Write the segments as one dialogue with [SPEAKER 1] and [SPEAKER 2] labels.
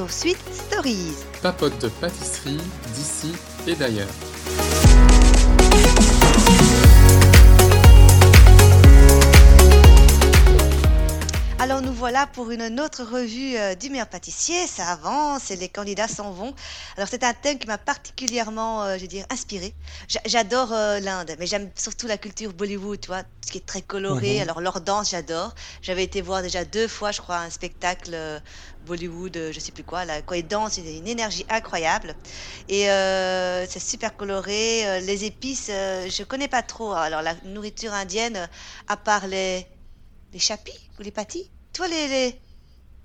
[SPEAKER 1] Sur Sweet Stories.
[SPEAKER 2] Papote de pâtisserie d'ici et d'ailleurs.
[SPEAKER 1] Voilà pour une autre revue euh, du meilleur pâtissier. Ça avance et les candidats s'en vont. Alors c'est un thème qui m'a particulièrement, euh, je veux dire, inspiré. J'a- J'adore euh, l'Inde, mais j'aime surtout la culture Bollywood, tu vois, ce qui est très coloré.
[SPEAKER 2] Mhm.
[SPEAKER 1] Alors leur danse, j'adore. J'avais été voir déjà deux fois, je crois, un spectacle euh, Bollywood, je sais plus quoi, là, quand ils dansent, il y a une énergie incroyable. Et c'est super coloré. Les épices, je connais pas trop. Alors la nourriture indienne, à part les les chapis ou les pâtis Tu vois les les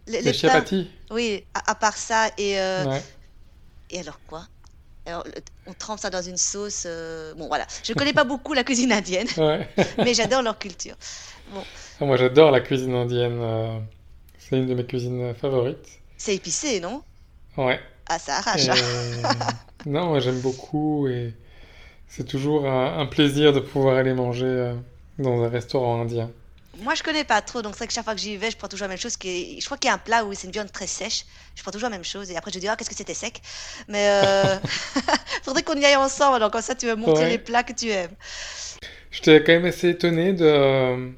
[SPEAKER 1] les,
[SPEAKER 2] Les
[SPEAKER 1] plats-
[SPEAKER 2] chapatis
[SPEAKER 1] Oui, à, à part ça et euh,
[SPEAKER 2] Ouais.
[SPEAKER 1] et alors quoi? Alors, on trempe ça dans une sauce. euh, Bon, voilà. Je connais pas beaucoup la cuisine indienne,
[SPEAKER 2] Ouais.
[SPEAKER 1] mais j'adore leur culture.
[SPEAKER 2] Ah, Moi j'adore la cuisine indienne. euh, C'est une de mes cuisines favorites.
[SPEAKER 1] C'est épicé, non?
[SPEAKER 2] Ouais.
[SPEAKER 1] Ah, ça arrache.
[SPEAKER 2] Et-
[SPEAKER 1] hein.
[SPEAKER 2] Non, moi j'aime beaucoup et c'est toujours un, plaisir de pouvoir aller manger dans un restaurant indien.
[SPEAKER 1] Moi, je connais pas trop, donc c'est vrai que chaque fois que j'y vais, je prends toujours la même chose. Qui est... Je crois qu'il y a un plat où c'est une viande très sèche. Je prends toujours la même chose. Et après, je dis, ah, qu'est-ce que c'était sec Mais euh... faudrait qu'on y aille ensemble. Alors, comme ça, tu vas montrer
[SPEAKER 2] Ouais.
[SPEAKER 1] les plats que tu aimes.
[SPEAKER 2] J'étais quand même assez étonné de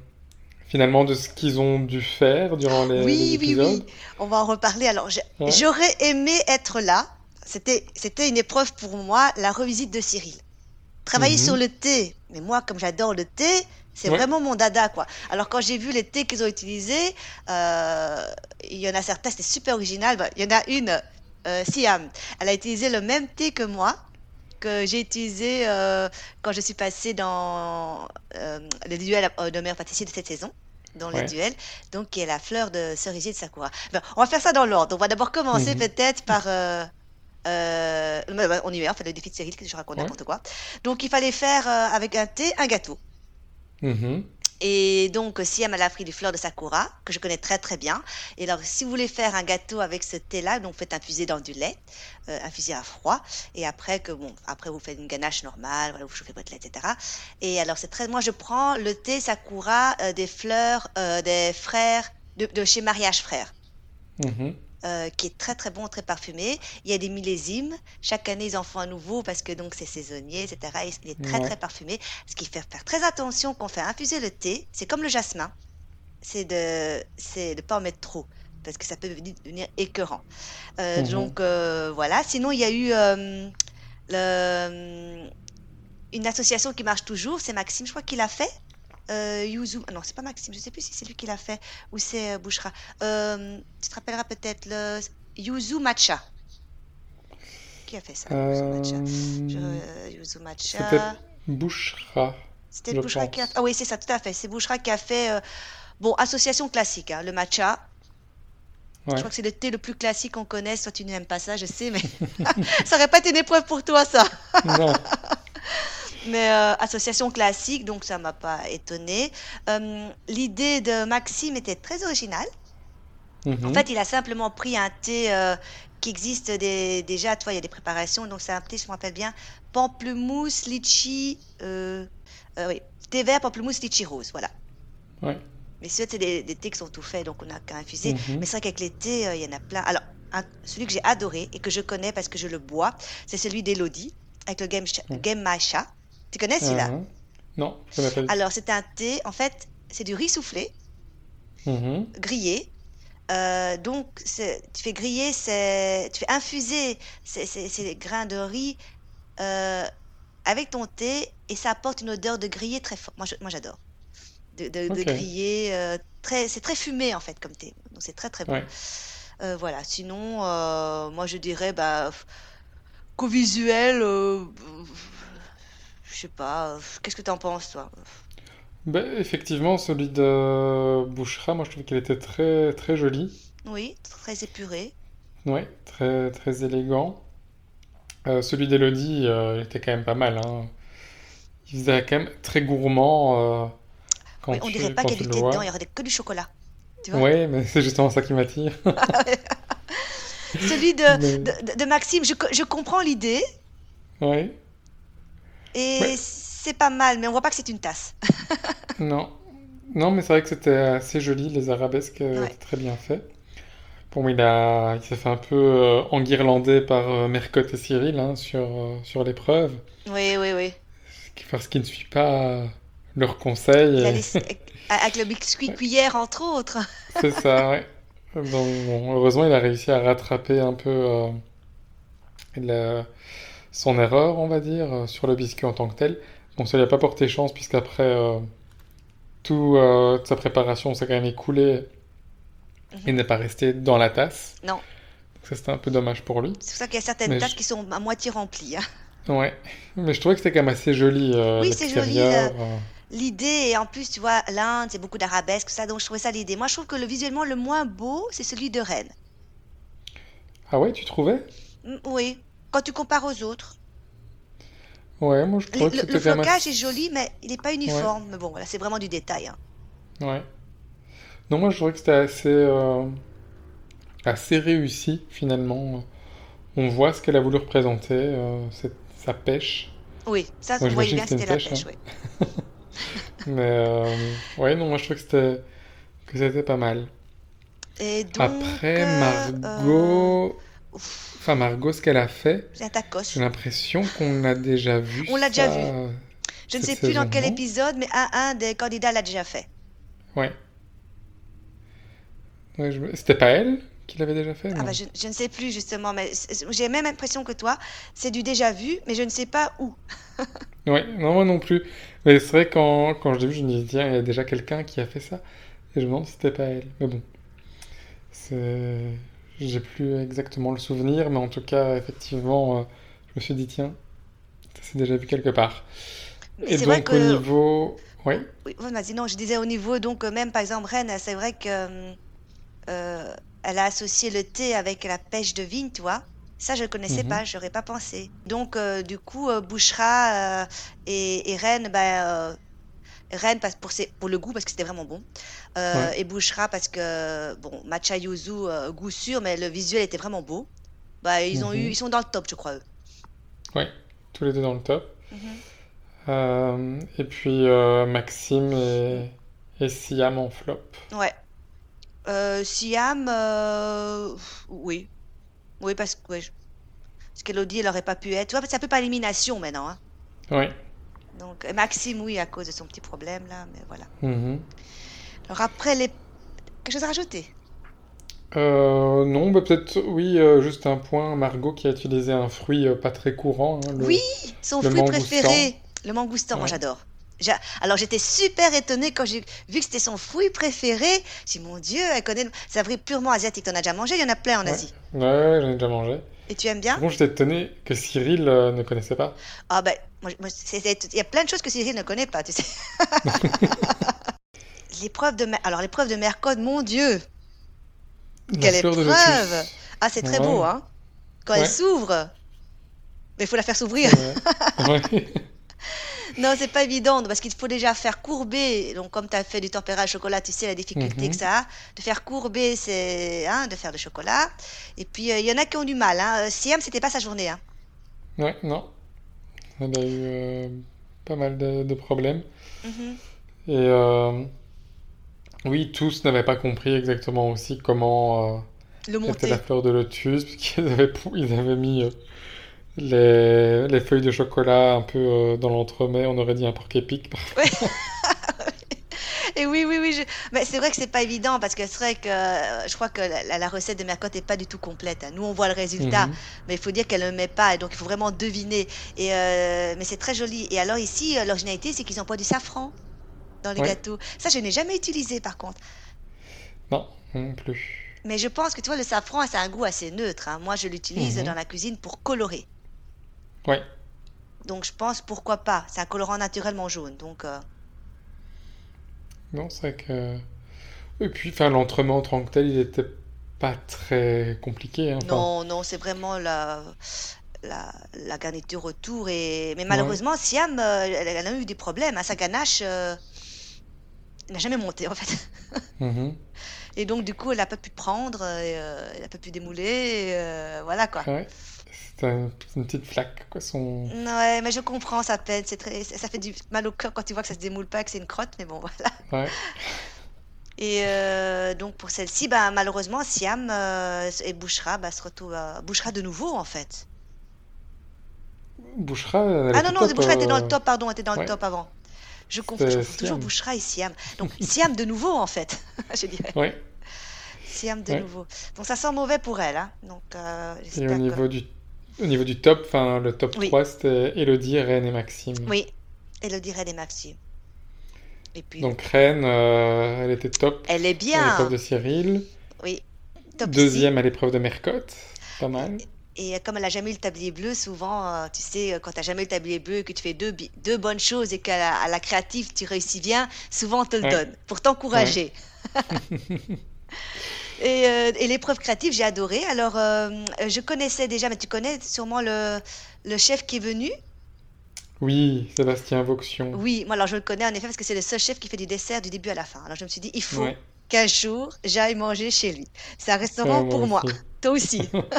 [SPEAKER 2] finalement de ce qu'ils ont dû faire durant les, les
[SPEAKER 1] Oui, oui, oui. On va en reparler. Alors,
[SPEAKER 2] Ouais.
[SPEAKER 1] j'aurais aimé être là. C'était, c'était une épreuve pour moi, la revisite de Cyril. Travailler
[SPEAKER 2] Mhm.
[SPEAKER 1] sur le thé. Mais moi, comme j'adore le thé, c'est
[SPEAKER 2] Ouais.
[SPEAKER 1] vraiment mon dada, quoi. Alors, quand j'ai vu les thés qu'ils ont utilisés, euh, il y en a certains, c'était super original. Bah, Il y en a une, euh, Siam. Elle a utilisé le même thé que moi que j'ai utilisé euh, quand je suis passée dans le duel de meilleur pâtissier de cette saison, dans les
[SPEAKER 2] Ouais.
[SPEAKER 1] duels, donc qui est la fleur de cerisier de Sakura. Ben, on va faire ça dans l'ordre. On va d'abord commencer
[SPEAKER 2] Mhm.
[SPEAKER 1] peut-être par... ben, on y va, on fait le défi de Cyril, que je raconte
[SPEAKER 2] Ouais.
[SPEAKER 1] n'importe quoi. Donc il fallait faire avec un thé un gâteau.
[SPEAKER 2] Mhm.
[SPEAKER 1] Et donc, Siam, elle a pris du fleur de Sakura, que je connais très très bien. Et alors, si vous voulez faire un gâteau avec ce thé-là, donc faites infuser dans du lait, euh, infuser à froid. Et après, que, bon, après vous faites une ganache normale, voilà, vous chauffez votre lait, etc. Et alors, c'est très. Moi, je prends le thé Sakura euh, des fleurs euh, des frères, de, de chez Mariage Frères.
[SPEAKER 2] Mhm.
[SPEAKER 1] Euh, qui est très très bon, très parfumé. Il y a des millésimes. Chaque année, ils en font un nouveau parce que donc c'est saisonnier, etc. Et il est très
[SPEAKER 2] Ouais.
[SPEAKER 1] très parfumé. Ce qui fait faire très attention quand on fait infuser le thé. C'est comme le jasmin. C'est de c'est de pas en mettre trop parce que ça peut devenir- écœurant. Euh,
[SPEAKER 2] Mhm.
[SPEAKER 1] Donc euh, voilà. Sinon, il y a eu le, une association qui marche toujours. C'est Maxime, je crois qu'il l'a fait. Euh, Yuzu, ah non, c'est pas Maxime, je sais plus si c'est lui qui l'a fait ou c'est euh, Bouchra. Euh, tu te rappelleras peut-être le Yuzu Matcha. Qui a fait ça Yuzu Matcha? Je-
[SPEAKER 2] Euh, C'était
[SPEAKER 1] Matcha.
[SPEAKER 2] Bouchera.
[SPEAKER 1] C'était Bouchra qui a
[SPEAKER 2] pense.
[SPEAKER 1] Ah oui, c'est ça, tout à fait. C'est Bouchra qui a fait. Bon, association classique, hein, le matcha. Je crois que c'est le thé le plus classique qu'on connaisse. Toi, tu n'aimes pas ça, je sais, mais ça aurait pas été une épreuve pour toi, ça.
[SPEAKER 2] Non.
[SPEAKER 1] Mais euh, association classique, donc ça m'a pas étonné. Euh, L'idée de Maxime était très originale. En
[SPEAKER 2] Mhm.
[SPEAKER 1] fait, il a simplement pris un thé euh, qui existe des- déjà, tu vois, il y a des préparations, donc c'est un thé, je me rappelle bien, pamplemousse, litchi, oui, thé vert, pamplemousse, litchi rose, voilà.
[SPEAKER 2] Ouais.
[SPEAKER 1] Mais ceux, c'est des, des thés qui sont tout faits, donc on n'a qu'à infuser.
[SPEAKER 2] Mhm.
[SPEAKER 1] Mais c'est vrai qu'avec les thés, il y en a plein. Alors, un- celui que j'ai adoré et que je connais parce que je le bois, c'est celui d'Elodie, avec le Game, Cha-. Game Matcha. Tu connais celui-là
[SPEAKER 2] Mhm. Non, je m'appelle.
[SPEAKER 1] Alors, c'est un thé, en fait, c'est du riz soufflé,
[SPEAKER 2] Mhm.
[SPEAKER 1] grillé. Euh, donc, tu fais griller, tu fais infuser ces, grains de riz euh, avec ton thé et ça apporte une odeur de grillé très forte. Moi, j'adore. De, de, grillé, euh, très, c'est très fumé en fait comme thé. Donc, c'est très très bon.
[SPEAKER 2] Ouais.
[SPEAKER 1] Voilà. Sinon, moi, je dirais, bah, qu'au visuel, je sais pas. euh, Qu'est-ce que tu en penses, toi?
[SPEAKER 2] Bah, effectivement, celui de Bouchera, moi je trouve qu'il était très très joli.
[SPEAKER 1] Oui, très épuré.
[SPEAKER 2] Ouais, très très élégant. Euh, celui d'Elodie, euh, il était quand même pas mal, hein. Il faisait quand même très gourmand euh, quand
[SPEAKER 1] Oui, on
[SPEAKER 2] tu,
[SPEAKER 1] dirait pas
[SPEAKER 2] quand
[SPEAKER 1] qu'il y a
[SPEAKER 2] tu
[SPEAKER 1] du
[SPEAKER 2] le
[SPEAKER 1] thé
[SPEAKER 2] vois.
[SPEAKER 1] dedans, il y aurait que du chocolat.
[SPEAKER 2] Ouais, mais c'est justement ça qui m'attire.
[SPEAKER 1] Celui de,
[SPEAKER 2] Mais-
[SPEAKER 1] de, de- Maxime, je, je comprends l'idée
[SPEAKER 2] Ouais,
[SPEAKER 1] et
[SPEAKER 2] Ouais.
[SPEAKER 1] c'est pas mal, mais on voit pas que c'est une tasse.
[SPEAKER 2] non. Non, mais c'est vrai que c'était assez joli, les arabesques euh,
[SPEAKER 1] Ouais.
[SPEAKER 2] étaient très bien faits. Bon, il a, il s'est fait un peu euh, enguirlander par euh, Mercotte et Cyril hein, sur, euh, sur l'épreuve,
[SPEAKER 1] Oui, oui, oui.
[SPEAKER 2] parce qu'il ne suit pas leurs conseils. Et-.
[SPEAKER 1] Avec le biscuit cuillère, entre autres.
[SPEAKER 2] C'est ça, ouais. Donc, bon, heureusement, il a réussi à rattraper un peu euh, la- son erreur, on va dire, euh, sur le biscuit en tant que tel. Bon, ça lui a pas porté chance, puisqu'après, euh, tout, euh, toute sa préparation s'est quand même écoulée. Il
[SPEAKER 1] Mhm.
[SPEAKER 2] n'est pas resté dans la tasse.
[SPEAKER 1] Non,
[SPEAKER 2] Donc ça, c'était un peu dommage pour lui.
[SPEAKER 1] c'est pour ça qu'il y a certaines
[SPEAKER 2] Mais
[SPEAKER 1] tasses
[SPEAKER 2] je-
[SPEAKER 1] qui sont à moitié remplies. hein.
[SPEAKER 2] Ouais. Mais je trouvais que c'était quand même assez joli, euh,
[SPEAKER 1] Oui, c'est joli. L'idée, et en plus, tu vois, l'Inde, c'est beaucoup d'arabesques, ça, donc je trouvais ça l'idée. Moi, je trouve que le visuellement le moins beau, c'est celui de Rennes.
[SPEAKER 2] Ah ouais, tu trouvais?
[SPEAKER 1] Mm, Oui, quand tu compares aux autres.
[SPEAKER 2] Ouais, moi je
[SPEAKER 1] Le,
[SPEAKER 2] trouvais que
[SPEAKER 1] le-
[SPEAKER 2] c'était
[SPEAKER 1] le flocage est joli, mais il n'est pas
[SPEAKER 2] Ouais,
[SPEAKER 1] uniforme. Mais bon, voilà, c'est vraiment du détail. hein.
[SPEAKER 2] ouais. Non, moi je trouvais que c'était assez, euh, assez réussi finalement. On voit ce qu'elle a voulu représenter, euh, cette- sa pêche.
[SPEAKER 1] Oui, ça,
[SPEAKER 2] Moi
[SPEAKER 1] on voyait bien
[SPEAKER 2] que c'était
[SPEAKER 1] la
[SPEAKER 2] pêche,
[SPEAKER 1] pêche,
[SPEAKER 2] hein.
[SPEAKER 1] oui.
[SPEAKER 2] Mais euh, ouais, non, moi je trouvais que c'était que c'était pas mal.
[SPEAKER 1] Et donc,
[SPEAKER 2] Après,
[SPEAKER 1] euh,
[SPEAKER 2] Margot,
[SPEAKER 1] ouf,
[SPEAKER 2] enfin Margot, ce qu'elle a fait,
[SPEAKER 1] tacos.
[SPEAKER 2] j'ai l'impression qu'on a déjà vu
[SPEAKER 1] On l'a déjà vu. Je ne sais plus dans quel épisode, mais un, un des candidats l'a déjà fait.
[SPEAKER 2] Ouais. Ouais, je me- C'était pas elle qui l'avait déjà fait,
[SPEAKER 1] Ah bah, je, je ne sais plus justement, mais j'ai la même impression que toi. C'est du déjà vu, mais je ne sais pas où.
[SPEAKER 2] Ouais, non, moi non plus. Mais c'est vrai, quand, quand je l'ai vu, je me dis, tiens, il y a déjà quelqu'un qui a fait ça. Et je me demande si c'était pas elle. Mais bon, c'est... J'ai plus exactement le souvenir, mais en tout cas, effectivement, euh, je me suis dit, tiens, ça s'est déjà vu quelque part. Et
[SPEAKER 1] vrai
[SPEAKER 2] donc, au niveau... Oui,
[SPEAKER 1] Oui, vas-y, non, je disais au niveau, donc euh, même par exemple Rennes, c'est vrai que euh, elle a associé le thé avec la pêche de vigne, tu vois. Ça, je ne connaissais
[SPEAKER 2] mhm,
[SPEAKER 1] pas, j'aurais pas pensé. Donc, euh, du coup, euh, Bouchra euh, et, et Rennes, ben, euh, Rennes pour, ses- pour le goût, parce que c'était vraiment bon. Euh,
[SPEAKER 2] ouais,
[SPEAKER 1] et Bouchra parce que, bon, matcha yuzu, euh, goût sûr, mais le visuel était vraiment beau. Bah, ils ont eu,
[SPEAKER 2] mhm,
[SPEAKER 1] ils sont dans le top, je crois, eux.
[SPEAKER 2] ouais, tous les deux dans le top.
[SPEAKER 1] Mhm.
[SPEAKER 2] Euh, et puis, Maxime et, et Siam en flop.
[SPEAKER 1] Ouais. Siam, oui. Oui, parce que ouais, parce qu'Elodie, elle aurait pas pu être. Tu vois, c'est un peu par élimination maintenant. hein.
[SPEAKER 2] Ouais.
[SPEAKER 1] Donc, Maxime, oui, à cause de son petit problème là, mais voilà.
[SPEAKER 2] mhm.
[SPEAKER 1] Alors après, les... quelque chose à rajouter?
[SPEAKER 2] Euh, non, bah peut-être, oui, euh, juste un point, Margot qui a utilisé un fruit euh, pas très courant, hein,
[SPEAKER 1] Oui, son
[SPEAKER 2] le
[SPEAKER 1] fruit
[SPEAKER 2] mangoustan.
[SPEAKER 1] préféré, le mangoustan, moi j'adore. Alors j'étais super étonnée quand j'ai vu que c'était son fruit préféré. J'ai dit, mon Dieu, elle connaît. un fruit purement asiatique. T'en as déjà mangé? Il y en a plein en
[SPEAKER 2] ouais,
[SPEAKER 1] Asie.
[SPEAKER 2] ouais, ouais, j'en ai déjà mangé.
[SPEAKER 1] Et tu aimes bien?
[SPEAKER 2] contre, j'étais étonné que Cyril euh, ne connaissait pas.
[SPEAKER 1] Ah ben, il y a plein de choses que Cyril ne connaît pas, tu sais. L'épreuve de mer... Alors l'épreuve de Mercode, mon Dieu,
[SPEAKER 2] La
[SPEAKER 1] quelle épreuve! Ah, c'est très beau, hein? Quand elle s'ouvre, mais il faut la faire s'ouvrir.
[SPEAKER 2] Ouais.
[SPEAKER 1] Non, c'est pas évident parce qu'il faut déjà faire courber. Donc, comme tu as fait du tempéra au chocolat, tu sais la difficulté que
[SPEAKER 2] Mhm.
[SPEAKER 1] ça a. De faire courber, c'est hein, de faire le chocolat. Et puis, euh, il y en a qui ont du mal. Hein. Euh, Siam, c'était pas sa journée. Hein.
[SPEAKER 2] Ouais, non. Elle a eu euh, pas mal de, de problèmes.
[SPEAKER 1] Mhm.
[SPEAKER 2] Et euh, oui, tous n'avaient pas compris exactement aussi comment euh,
[SPEAKER 1] Le
[SPEAKER 2] était la
[SPEAKER 1] monter.
[SPEAKER 2] fleur de lotus, puisqu'ils avaient, pou- ils avaient mis euh, les, les feuilles de chocolat un peu euh, dans l'entremets. On aurait dit un porc épic.
[SPEAKER 1] Ouais. Et oui, oui, oui. je- Mais c'est vrai que c'est pas évident parce que c'est vrai que euh, je crois que la, recette de Mercotte n'est pas du tout complète. hein. Nous, on voit le résultat,
[SPEAKER 2] Mhm.
[SPEAKER 1] mais il faut dire qu'elle ne le met pas. Et donc, il faut vraiment deviner. Et, euh, mais c'est très joli. Et alors, ici, l'originalité, c'est qu'ils pas du safran dans les
[SPEAKER 2] Ouais,
[SPEAKER 1] gâteaux. Ça, je n'ai jamais utilisé par contre.
[SPEAKER 2] non, non plus.
[SPEAKER 1] Mais je pense que tu vois, le safran, ça a un goût assez neutre. hein. Moi, je l'utilise dans
[SPEAKER 2] Mhm.
[SPEAKER 1] la cuisine pour colorer.
[SPEAKER 2] Ouais,
[SPEAKER 1] Donc, je pense pourquoi pas? C'est un colorant naturellement jaune. Donc, euh,
[SPEAKER 2] non, c'est vrai que. Et puis, enfin, l'entremets en tant que tel, il était pas très compliqué. hein.
[SPEAKER 1] Non, non, c'est vraiment la, la, la garniture autour. Et... Mais
[SPEAKER 2] ouais.
[SPEAKER 1] malheureusement, Siam, euh, elle, elle a eu des problèmes. hein. Sa ganache euh, n'a jamais monté, en fait.
[SPEAKER 2] Mhm.
[SPEAKER 1] Et donc, du coup, elle n'a pas pu prendre, et, euh, elle n'a pas pu démouler. et, euh, voilà quoi.
[SPEAKER 2] Ouais, une, une petite flaque, quoi. Son...
[SPEAKER 1] Ouais, mais je comprends sa peine. C'est très, ça fait du mal au cœur quand tu vois que ça se démoule pas, que c'est une crotte. Mais bon, voilà.
[SPEAKER 2] Ouais.
[SPEAKER 1] Et euh, donc pour celle-ci, bah, malheureusement, Siam euh, et Bouchra bah, se retrouvent. euh, Bouchra de nouveau, en fait.
[SPEAKER 2] Bouchra, elle
[SPEAKER 1] Ah non, non,
[SPEAKER 2] top.
[SPEAKER 1] Bouchra était dans le
[SPEAKER 2] euh,
[SPEAKER 1] top, pardon, était dans le top avant. Je confonds, je
[SPEAKER 2] c'était
[SPEAKER 1] confonds toujours
[SPEAKER 2] Siam.
[SPEAKER 1] Bouchra et Siam. Donc Siam de nouveau, en fait, je dirais.
[SPEAKER 2] Ouais.
[SPEAKER 1] Siam de
[SPEAKER 2] Ouais.
[SPEAKER 1] nouveau. Donc ça sent mauvais pour elle, hein. Donc euh,
[SPEAKER 2] Et au
[SPEAKER 1] que.
[SPEAKER 2] niveau du, au niveau du top, enfin, le top
[SPEAKER 1] Oui,
[SPEAKER 2] 3, c'était Elodie, Ren et Maxime.
[SPEAKER 1] oui, Elodie Red et Maxime. Et puis,
[SPEAKER 2] Donc Ren, euh, elle était top
[SPEAKER 1] elle est
[SPEAKER 2] à l'épreuve
[SPEAKER 1] bien.
[SPEAKER 2] de Cyril.
[SPEAKER 1] Oui, top 6.
[SPEAKER 2] Deuxième à l'épreuve de Mercotte. Pas mal.
[SPEAKER 1] Et comme elle a jamais eu le tablier bleu, souvent, euh, tu sais, quand tu n'as jamais eu le tablier bleu et que tu fais deux, bonnes choses et qu'à la, à la créative, tu réussis bien, souvent on te le
[SPEAKER 2] Ouais.
[SPEAKER 1] donne pour
[SPEAKER 2] Ouais.
[SPEAKER 1] Et, euh, et l'épreuve créative, j'ai adoré. Alors, euh, je connaissais déjà, mais tu connais sûrement le, le chef qui est venu.
[SPEAKER 2] Oui, Sébastien Vauxion.
[SPEAKER 1] Oui, moi alors je le connais en effet parce que c'est le seul chef qui fait du dessert du début à la fin. Alors je me suis dit, il faut
[SPEAKER 2] Ouais.
[SPEAKER 1] qu'un jour j'aille manger chez lui. C'est un restaurant pour moi.
[SPEAKER 2] aussi.
[SPEAKER 1] Toi aussi.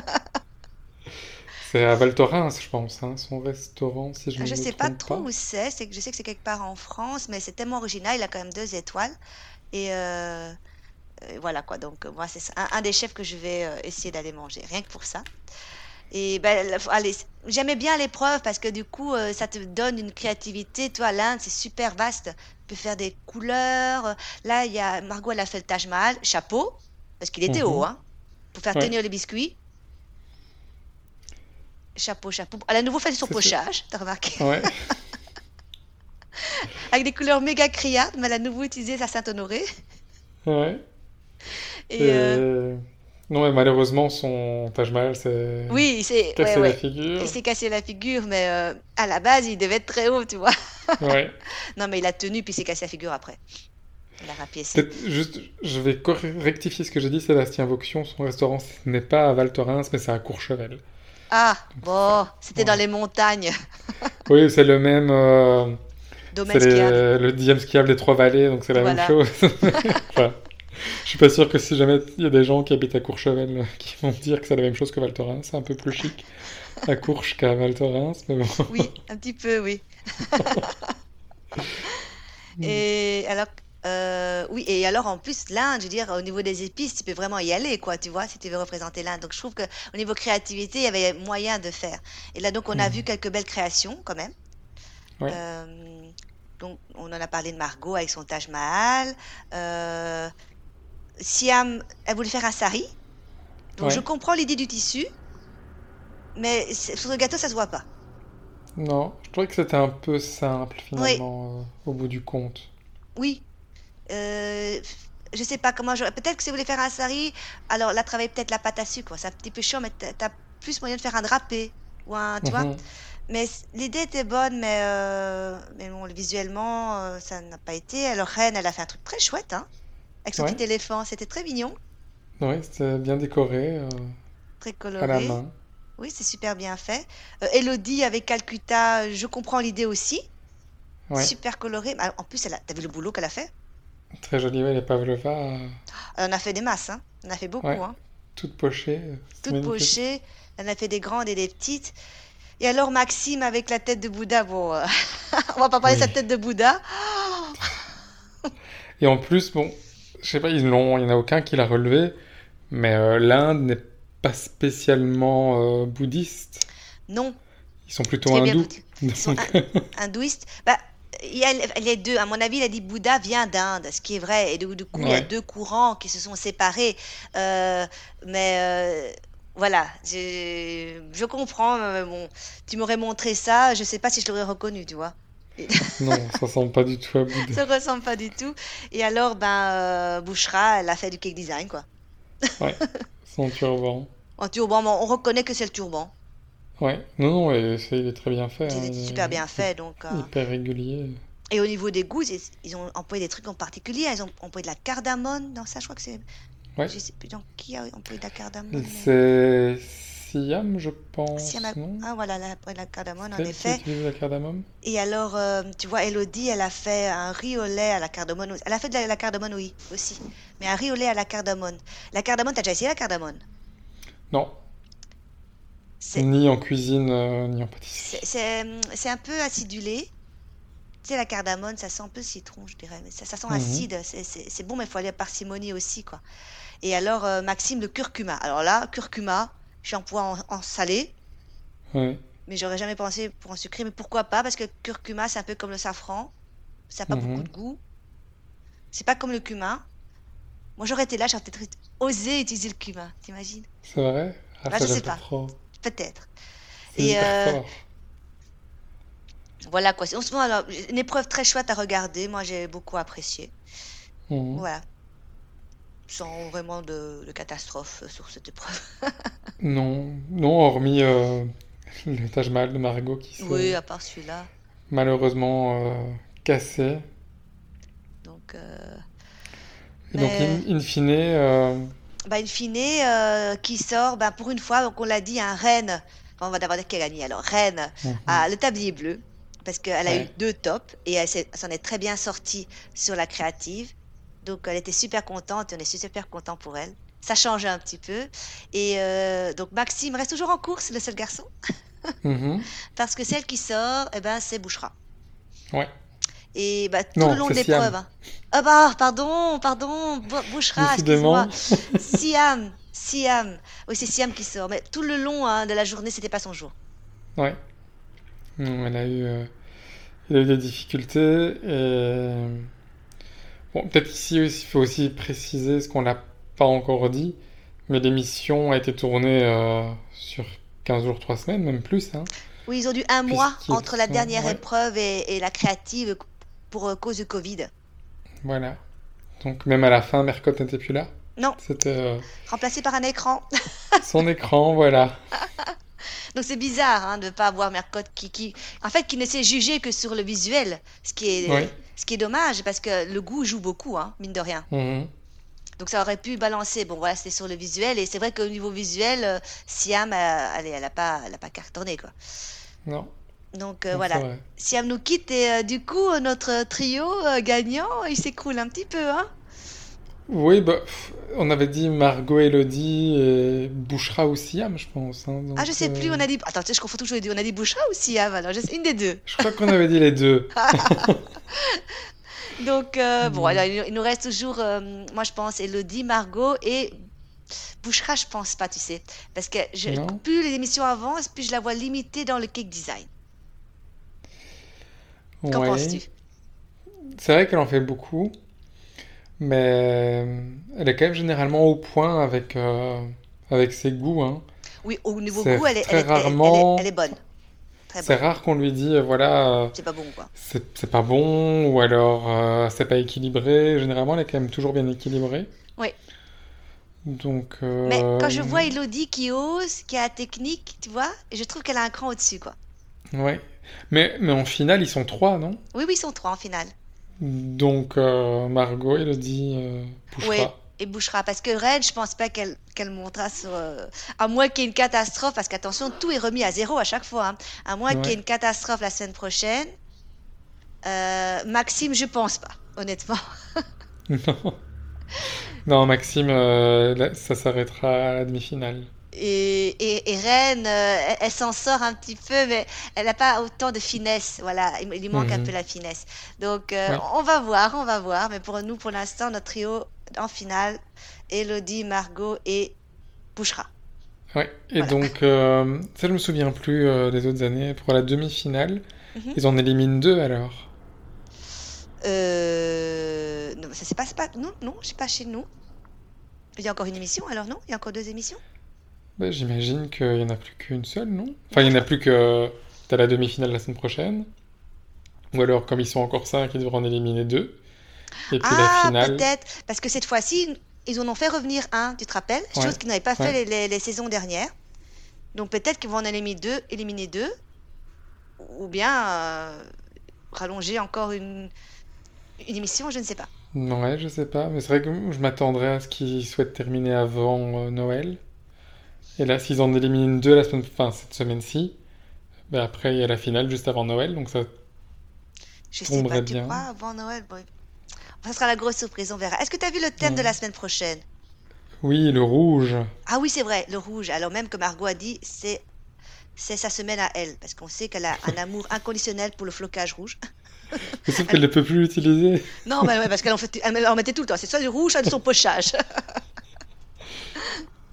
[SPEAKER 2] C'est à Val Thorens, je pense, hein, son restaurant, si je
[SPEAKER 1] Ah,
[SPEAKER 2] ne
[SPEAKER 1] Je
[SPEAKER 2] me
[SPEAKER 1] sais pas trop
[SPEAKER 2] pas.
[SPEAKER 1] où c'est. Je sais que c'est quelque part en France, mais c'est tellement original. Il a quand même deux étoiles. Et euh, voilà quoi. Donc euh, moi, c'est un, un des chefs que je vais euh, essayer d'aller manger, rien que pour ça. Et ben, allez, j'aimais bien l'épreuve parce que du coup, euh, ça te donne une créativité. Toi, l'Inde, c'est super vaste. Tu peux faire des couleurs. Là, il y a Margot, elle a fait le Taj Mahal, chapeau, parce qu'il était haut,
[SPEAKER 2] Mhm.
[SPEAKER 1] hein, pour faire
[SPEAKER 2] Ouais,
[SPEAKER 1] tenir les biscuits. Chapeau, chapeau. Elle a à nouveau fait son
[SPEAKER 2] c'est ça.
[SPEAKER 1] pochage, t'as remarqué?
[SPEAKER 2] Ouais,
[SPEAKER 1] avec des couleurs méga criardes, mais elle a à nouveau utilisé sa Saint-Honoré.
[SPEAKER 2] ouais.
[SPEAKER 1] Et euh.
[SPEAKER 2] Non, mais malheureusement, son Taj Mahal s'est
[SPEAKER 1] oui, c'est ouais,
[SPEAKER 2] cassé la
[SPEAKER 1] ouais.
[SPEAKER 2] figure.
[SPEAKER 1] Il s'est cassé la figure, mais euh, à la base, il devait être très haut, tu vois.
[SPEAKER 2] Ouais.
[SPEAKER 1] Non, mais il a tenu, puis il s'est cassé la figure après. Il a rapiécé.
[SPEAKER 2] Juste, je vais rectifier ce que j'ai dit, Sébastien Vauxion, son restaurant, ce n'est pas à Val Thorens, mais c'est à Courchevel.
[SPEAKER 1] Ah,
[SPEAKER 2] Donc,
[SPEAKER 1] bon, c'était dans les montagnes.
[SPEAKER 2] Oui, c'est le même. euh,
[SPEAKER 1] Domaine skiable.
[SPEAKER 2] les- le dixième skiable des Trois Vallées, donc c'est la même chose. Enfin, je suis pas sûr que si jamais il y a des gens qui habitent à Courchevel euh, qui vont dire que c'est la même chose que Val Thorens, c'est un peu plus chic à Courche qu'à Val Thorens, mais bon.
[SPEAKER 1] Oui, un petit peu, oui. Et alors, euh, oui, et alors en plus, l'Inde, je veux dire, au niveau des épices, tu peux vraiment y aller, quoi, tu vois, si tu veux représenter l'Inde. Donc je trouve que au niveau créativité, il y avait moyen de faire. Et là, donc, on a vu
[SPEAKER 2] Mhm.
[SPEAKER 1] quelques belles créations quand même.
[SPEAKER 2] Ouais.
[SPEAKER 1] Euh, donc, on en a parlé de Margot avec son Taj Mahal. Euh, Siam, elle voulait faire un sari. Donc, je comprends l'idée du tissu, mais sur le gâteau, ça se voit pas.
[SPEAKER 2] Non, je trouvais que c'était un peu simple
[SPEAKER 1] Oui,
[SPEAKER 2] finalement, euh, au bout du compte.
[SPEAKER 1] oui. Euh, je sais pas comment j'aurais. Peut-être que si vous voulez faire un sari, alors là, travaillez peut-être la pâte à sucre. C'est un petit peu chiant, mais t'as plus moyen de faire un drapé. Ou un, tu vois?
[SPEAKER 2] Mhm.
[SPEAKER 1] Mais l'idée était bonne, mais, euh, mais bon, visuellement, euh, ça n'a pas été. Alors, Reine, elle a fait un truc très chouette, hein, avec son
[SPEAKER 2] Ouais,
[SPEAKER 1] petit éléphant. C'était très mignon,
[SPEAKER 2] ouais, c'était bien décoré, euh,
[SPEAKER 1] très
[SPEAKER 2] à la
[SPEAKER 1] coloré.
[SPEAKER 2] main.
[SPEAKER 1] Oui, c'est super bien fait. Euh, Elodie avec Calcutta, je comprends l'idée aussi.
[SPEAKER 2] Ouais,
[SPEAKER 1] Super coloré. Ah, En plus, elle a... t'as vu le boulot qu'elle a fait?
[SPEAKER 2] très jolie, ouais, les pavlova, euh,
[SPEAKER 1] Elle en a fait des masses, hein. Elle en a fait beaucoup,
[SPEAKER 2] ouais,
[SPEAKER 1] hein.
[SPEAKER 2] toutes pochées,
[SPEAKER 1] Toutes pochées. Elle en a fait des grandes et des petites. Et alors, Maxime avec la tête de Bouddha, bon, euh, on va pas parler de sa
[SPEAKER 2] Oui.
[SPEAKER 1] tête de Bouddha.
[SPEAKER 2] Et en plus, bon, je sais pas, ils l'ont, il n'y en a aucun qui l'a relevé, mais euh, l'Inde n'est pas spécialement euh, bouddhiste.
[SPEAKER 1] Non,
[SPEAKER 2] Ils sont plutôt hindous.
[SPEAKER 1] Ils sont hindouistes. Bah, il y a les deux. À mon avis, il a dit Bouddha vient d'Inde, ce qui est vrai. Et du, du coup, il y a deux courants qui se sont séparés. Euh, mais voilà, je, je comprends. bon, tu m'aurais montré ça, je sais pas si je l'aurais reconnu, tu vois. Et-
[SPEAKER 2] non, ça ressemble pas du tout à Bouddha.
[SPEAKER 1] Ça ressemble pas du tout. Et alors, ben, euh, Bouchra, elle a fait du cake design, quoi.
[SPEAKER 2] Ouais, son turban.
[SPEAKER 1] En turban, bon, on reconnaît que c'est le turban.
[SPEAKER 2] Ouais, non, non, il est très bien fait, hein,
[SPEAKER 1] C'est
[SPEAKER 2] il
[SPEAKER 1] super bien fait, donc. euh,
[SPEAKER 2] hyper régulier.
[SPEAKER 1] Et au niveau des goûts, ils, ils ont employé des trucs en particulier. Ils ont employé de la cardamone dans ça. Je crois que c'est.
[SPEAKER 2] Ouais,
[SPEAKER 1] Je sais plus dans qui a employé de la cardamone. mais-
[SPEAKER 2] c'est Siam, je pense,
[SPEAKER 1] a-
[SPEAKER 2] non?
[SPEAKER 1] Ah voilà, la cardamone en effet.
[SPEAKER 2] la cardamome?
[SPEAKER 1] Et alors, euh, tu vois, Elodie, elle a fait un riz au lait à la cardamone. Elle a fait de la, la cardamone, oui, aussi. Mais un riz au lait à la cardamone. La cardamone, t'as déjà essayé la cardamone?
[SPEAKER 2] Non, ni en cuisine, euh, ni en pâtisserie.
[SPEAKER 1] c'est- c'est- un peu acidulé. Tu sais, la cardamone, ça sent un peu le citron, je dirais. Mais ça, ça sent
[SPEAKER 2] Mhm.
[SPEAKER 1] acide. C'est bon, mais il faut aller à parcimonie aussi, quoi. Et alors, euh, Maxime, le curcuma. Alors là, curcuma, shampoing en, en salé.
[SPEAKER 2] Ouais.
[SPEAKER 1] Mais j'aurais jamais pensé pour en sucré. Mais pourquoi pas? Parce que curcuma, c'est un peu comme le safran. Ça n'a pas beaucoup
[SPEAKER 2] Mhm.
[SPEAKER 1] de goût. C'est pas comme le cumin. Moi, j'aurais été là, j'aurais peut-être osé utiliser le cumin. T'imagines?
[SPEAKER 2] C'est vrai? Ah,
[SPEAKER 1] Bah,
[SPEAKER 2] ça,
[SPEAKER 1] je sais
[SPEAKER 2] pas.
[SPEAKER 1] Peut-être. Et euh, voilà quoi. En ce moment, alors, une épreuve très chouette à regarder. Moi, j'ai beaucoup apprécié.
[SPEAKER 2] Mhm.
[SPEAKER 1] Voilà. Sans vraiment de, de catastrophe sur cette épreuve.
[SPEAKER 2] Non, non, hormis euh, le Taj Mahal de Margot qui
[SPEAKER 1] Oui,
[SPEAKER 2] s'est
[SPEAKER 1] à part celui-là.
[SPEAKER 2] malheureusement euh, cassé.
[SPEAKER 1] Donc, euh,
[SPEAKER 2] Et donc, in, in fine, euh,
[SPEAKER 1] bah, in fine, euh, qui sort, bah, pour une fois, donc on l'a dit, un Rennes. Enfin, on va d'abord dire qui a gagné. Alors, Rennes
[SPEAKER 2] mhm.
[SPEAKER 1] a le tablier bleu, parce qu'elle a eu deux tops et elle s'en est très bien sortie sur la créative. Donc, elle était super contente et on est super content pour elle. Ça change un petit peu. Et euh, donc, Maxime reste toujours en course, le seul garçon,
[SPEAKER 2] Mhm.
[SPEAKER 1] parce que celle qui sort, eh ben, c'est Bouchera.
[SPEAKER 2] Ouais.
[SPEAKER 1] Et bah, tout le long de l'épreuve. Hein. Ah bah, pardon, pardon, Bou- Bouchra, excuse-moi. Siam, Siam. Oui, c'est Siam qui sort. Mais tout le long hein, de la journée, c'était pas son jour.
[SPEAKER 2] Ouais. Non, elle a eu, euh, elle a eu des difficultés. Et... Bon, peut-être ici aussi, il faut aussi préciser ce qu'on n'a pas encore dit, mais l'émission a été tournée euh, sur 15 jours, 3 semaines, même plus, hein,
[SPEAKER 1] Oui, ils ont dû un mois entre la dernière
[SPEAKER 2] Ouais,
[SPEAKER 1] épreuve et, et la créative pour euh, cause du Covid.
[SPEAKER 2] voilà. Donc même à la fin, Mercotte n'était plus là?
[SPEAKER 1] Non,
[SPEAKER 2] C'était euh,
[SPEAKER 1] remplacé par un écran.
[SPEAKER 2] son écran, voilà.
[SPEAKER 1] Donc c'est bizarre hein, de ne pas avoir Mercotte qui, qui, en fait, qui ne sait juger que sur le visuel, ce qui est,
[SPEAKER 2] Oui.
[SPEAKER 1] Ce qui est dommage parce que le goût joue beaucoup, hein, mine de rien.
[SPEAKER 2] Mhm.
[SPEAKER 1] Donc ça aurait pu balancer. Bon voilà, c'était sur le visuel et c'est vrai qu'au niveau visuel, euh, Siam, euh, elle, est- elle a pas, elle a pas cartonné quoi.
[SPEAKER 2] Non,
[SPEAKER 1] Donc euh, voilà. Siam nous quitte et du coup notre trio gagnant, il s'écroule un petit peu, hein.
[SPEAKER 2] Oui, bah, on avait dit Margot, Elodie et Bouchra ou Siam, je pense. hein,
[SPEAKER 1] Ah je sais plus,
[SPEAKER 2] euh,
[SPEAKER 1] on a dit, attends, tu sais, je confonds toujours les deux. On a dit Bouchra ou Siam alors, je sais- une des deux.
[SPEAKER 2] je crois qu'on avait dit les deux.
[SPEAKER 1] Donc euh, bon, alors
[SPEAKER 2] Mhm.
[SPEAKER 1] il, nous reste toujours, euh, moi je pense, Elodie, Margot et Bouchra, je pense pas, tu sais, parce que je, plus les émissions avancent, plus je la vois limitée dans le cake design. Qu'en
[SPEAKER 2] Ouais.
[SPEAKER 1] penses-tu?
[SPEAKER 2] C'est vrai qu'elle en fait beaucoup, mais elle est quand même généralement au point avec, euh, avec ses goûts, hein.
[SPEAKER 1] Oui, au niveau goût, elle est,
[SPEAKER 2] très
[SPEAKER 1] elle est, elle est,
[SPEAKER 2] rarement,
[SPEAKER 1] elle est bonne,
[SPEAKER 2] c'est rare qu'on lui dise, voilà, euh,
[SPEAKER 1] C'est pas bon quoi.
[SPEAKER 2] c'est pas bon, ou alors euh, c'est pas équilibré. Généralement, elle est quand même toujours bien équilibrée.
[SPEAKER 1] Oui.
[SPEAKER 2] Donc,
[SPEAKER 1] Mais quand je vois Elodie qui ose, qui a la technique, tu vois, je trouve qu'elle a un cran au-dessus, quoi.
[SPEAKER 2] ouais. Mais, mais en finale, ils sont trois, non?
[SPEAKER 1] Oui, oui, ils sont trois en finale.
[SPEAKER 2] Donc, euh, Margot, Elodie, euh,
[SPEAKER 1] Oui,
[SPEAKER 2] Bouchra.
[SPEAKER 1] et Bouchera. Parce que Rennes, je pense pas qu'elle qu'elle montera sur. euh, À moins qu'il y ait une catastrophe, parce qu'attention, tout est remis à zéro à chaque fois. hein. À moins qu'il y ait
[SPEAKER 2] Ouais.
[SPEAKER 1] une catastrophe la semaine prochaine. Euh, Maxime, je pense pas, honnêtement.
[SPEAKER 2] Non. Non, Maxime, ça s'arrêtera à la demi-finale.
[SPEAKER 1] Et, et, et Rennes, euh, elle, elle s'en sort un petit peu, mais elle n'a pas autant de finesse. Voilà, il, lui manque un peu
[SPEAKER 2] Mhm.
[SPEAKER 1] la finesse. Donc, euh,
[SPEAKER 2] Ouais.
[SPEAKER 1] on va voir, on va voir. Mais pour nous, pour l'instant, notre trio en finale, Elodie, Margot et Bouchera.
[SPEAKER 2] Ouais. Et
[SPEAKER 1] Voilà.
[SPEAKER 2] donc, euh, ça, je me souviens plus euh, des autres années. Pour la demi-finale,
[SPEAKER 1] Mhm.
[SPEAKER 2] ils en éliminent deux alors.
[SPEAKER 1] Euh, non, ça s'est pas, c'est pas, non, non, c'est pas chez nous. Il y a encore une émission, alors non? Il y a encore deux émissions?
[SPEAKER 2] Bah, j'imagine qu'il y en a plus qu'une seule, non? Enfin, il
[SPEAKER 1] je
[SPEAKER 2] y en a plus que t'as la demi-finale la semaine prochaine. Ou alors, comme ils sont encore cinq, ils devraient en éliminer deux. Et puis la
[SPEAKER 1] Ah,
[SPEAKER 2] finale,
[SPEAKER 1] peut-être, parce que cette fois-ci, ils en ont fait revenir un, tu te rappelles? Chose qu'ils n'avaient pas fait les, les- les saisons dernières. Donc peut-être qu'ils vont en éliminer deux, éliminer deux, ou bien euh, rallonger encore une, une émission, je ne sais pas.
[SPEAKER 2] ouais, je sais pas, mais c'est vrai que je m'attendrais à ce qu'ils souhaitent terminer avant euh, Noël. Et là, s'ils en éliminent deux la semaine, enfin, cette semaine-ci, ben après, il y a la finale juste avant Noël, donc ça
[SPEAKER 1] Je sais pas,
[SPEAKER 2] tomberait
[SPEAKER 1] tu
[SPEAKER 2] bien.
[SPEAKER 1] crois, avant Noël? Bon, ça sera la grosse surprise, on verra. Est-ce que tu as vu le thème de la semaine prochaine?
[SPEAKER 2] Oui, le rouge.
[SPEAKER 1] Ah oui, c'est vrai, le rouge. Alors même que Margot a dit, c'est c'est sa semaine à elle, parce qu'on sait qu'elle a un amour inconditionnel pour le flocage rouge.
[SPEAKER 2] Mais sauf qu'elle ne peut plus l'utiliser.
[SPEAKER 1] Non, mais ouais, parce qu'elle en, fait, en mettait tout le temps. C'est soit du rouge, soit de son pochage.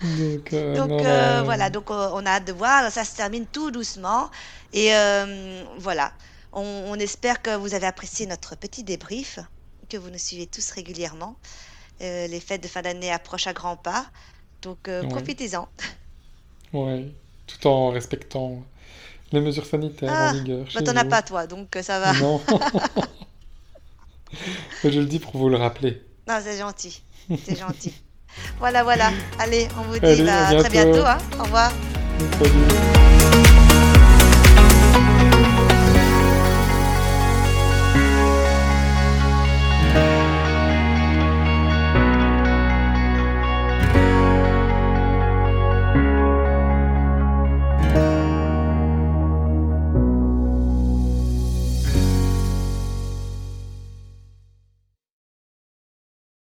[SPEAKER 2] Donc, euh,
[SPEAKER 1] Donc euh,
[SPEAKER 2] là,
[SPEAKER 1] voilà, donc euh, on a hâte de voir. Ça se termine tout doucement. Et euh, voilà, on, on espère que vous avez apprécié notre petit débrief, que vous nous suivez tous régulièrement. Euh, les fêtes de fin d'année approchent à grands pas. Donc euh,
[SPEAKER 2] Ouais.
[SPEAKER 1] profitez-en.
[SPEAKER 2] ouais, tout en respectant les mesures sanitaires
[SPEAKER 1] Ah,
[SPEAKER 2] en vigueur
[SPEAKER 1] Bah, t'en as pas toi, donc euh, ça va.
[SPEAKER 2] Non. Je le dis pour vous le rappeler.
[SPEAKER 1] Non, c'est gentil. C'est gentil. Voilà, voilà. Allez, on vous dit
[SPEAKER 2] Allez,
[SPEAKER 1] bah, à très
[SPEAKER 2] bientôt.
[SPEAKER 1] bientôt. hein. Au revoir.
[SPEAKER 2] Salut.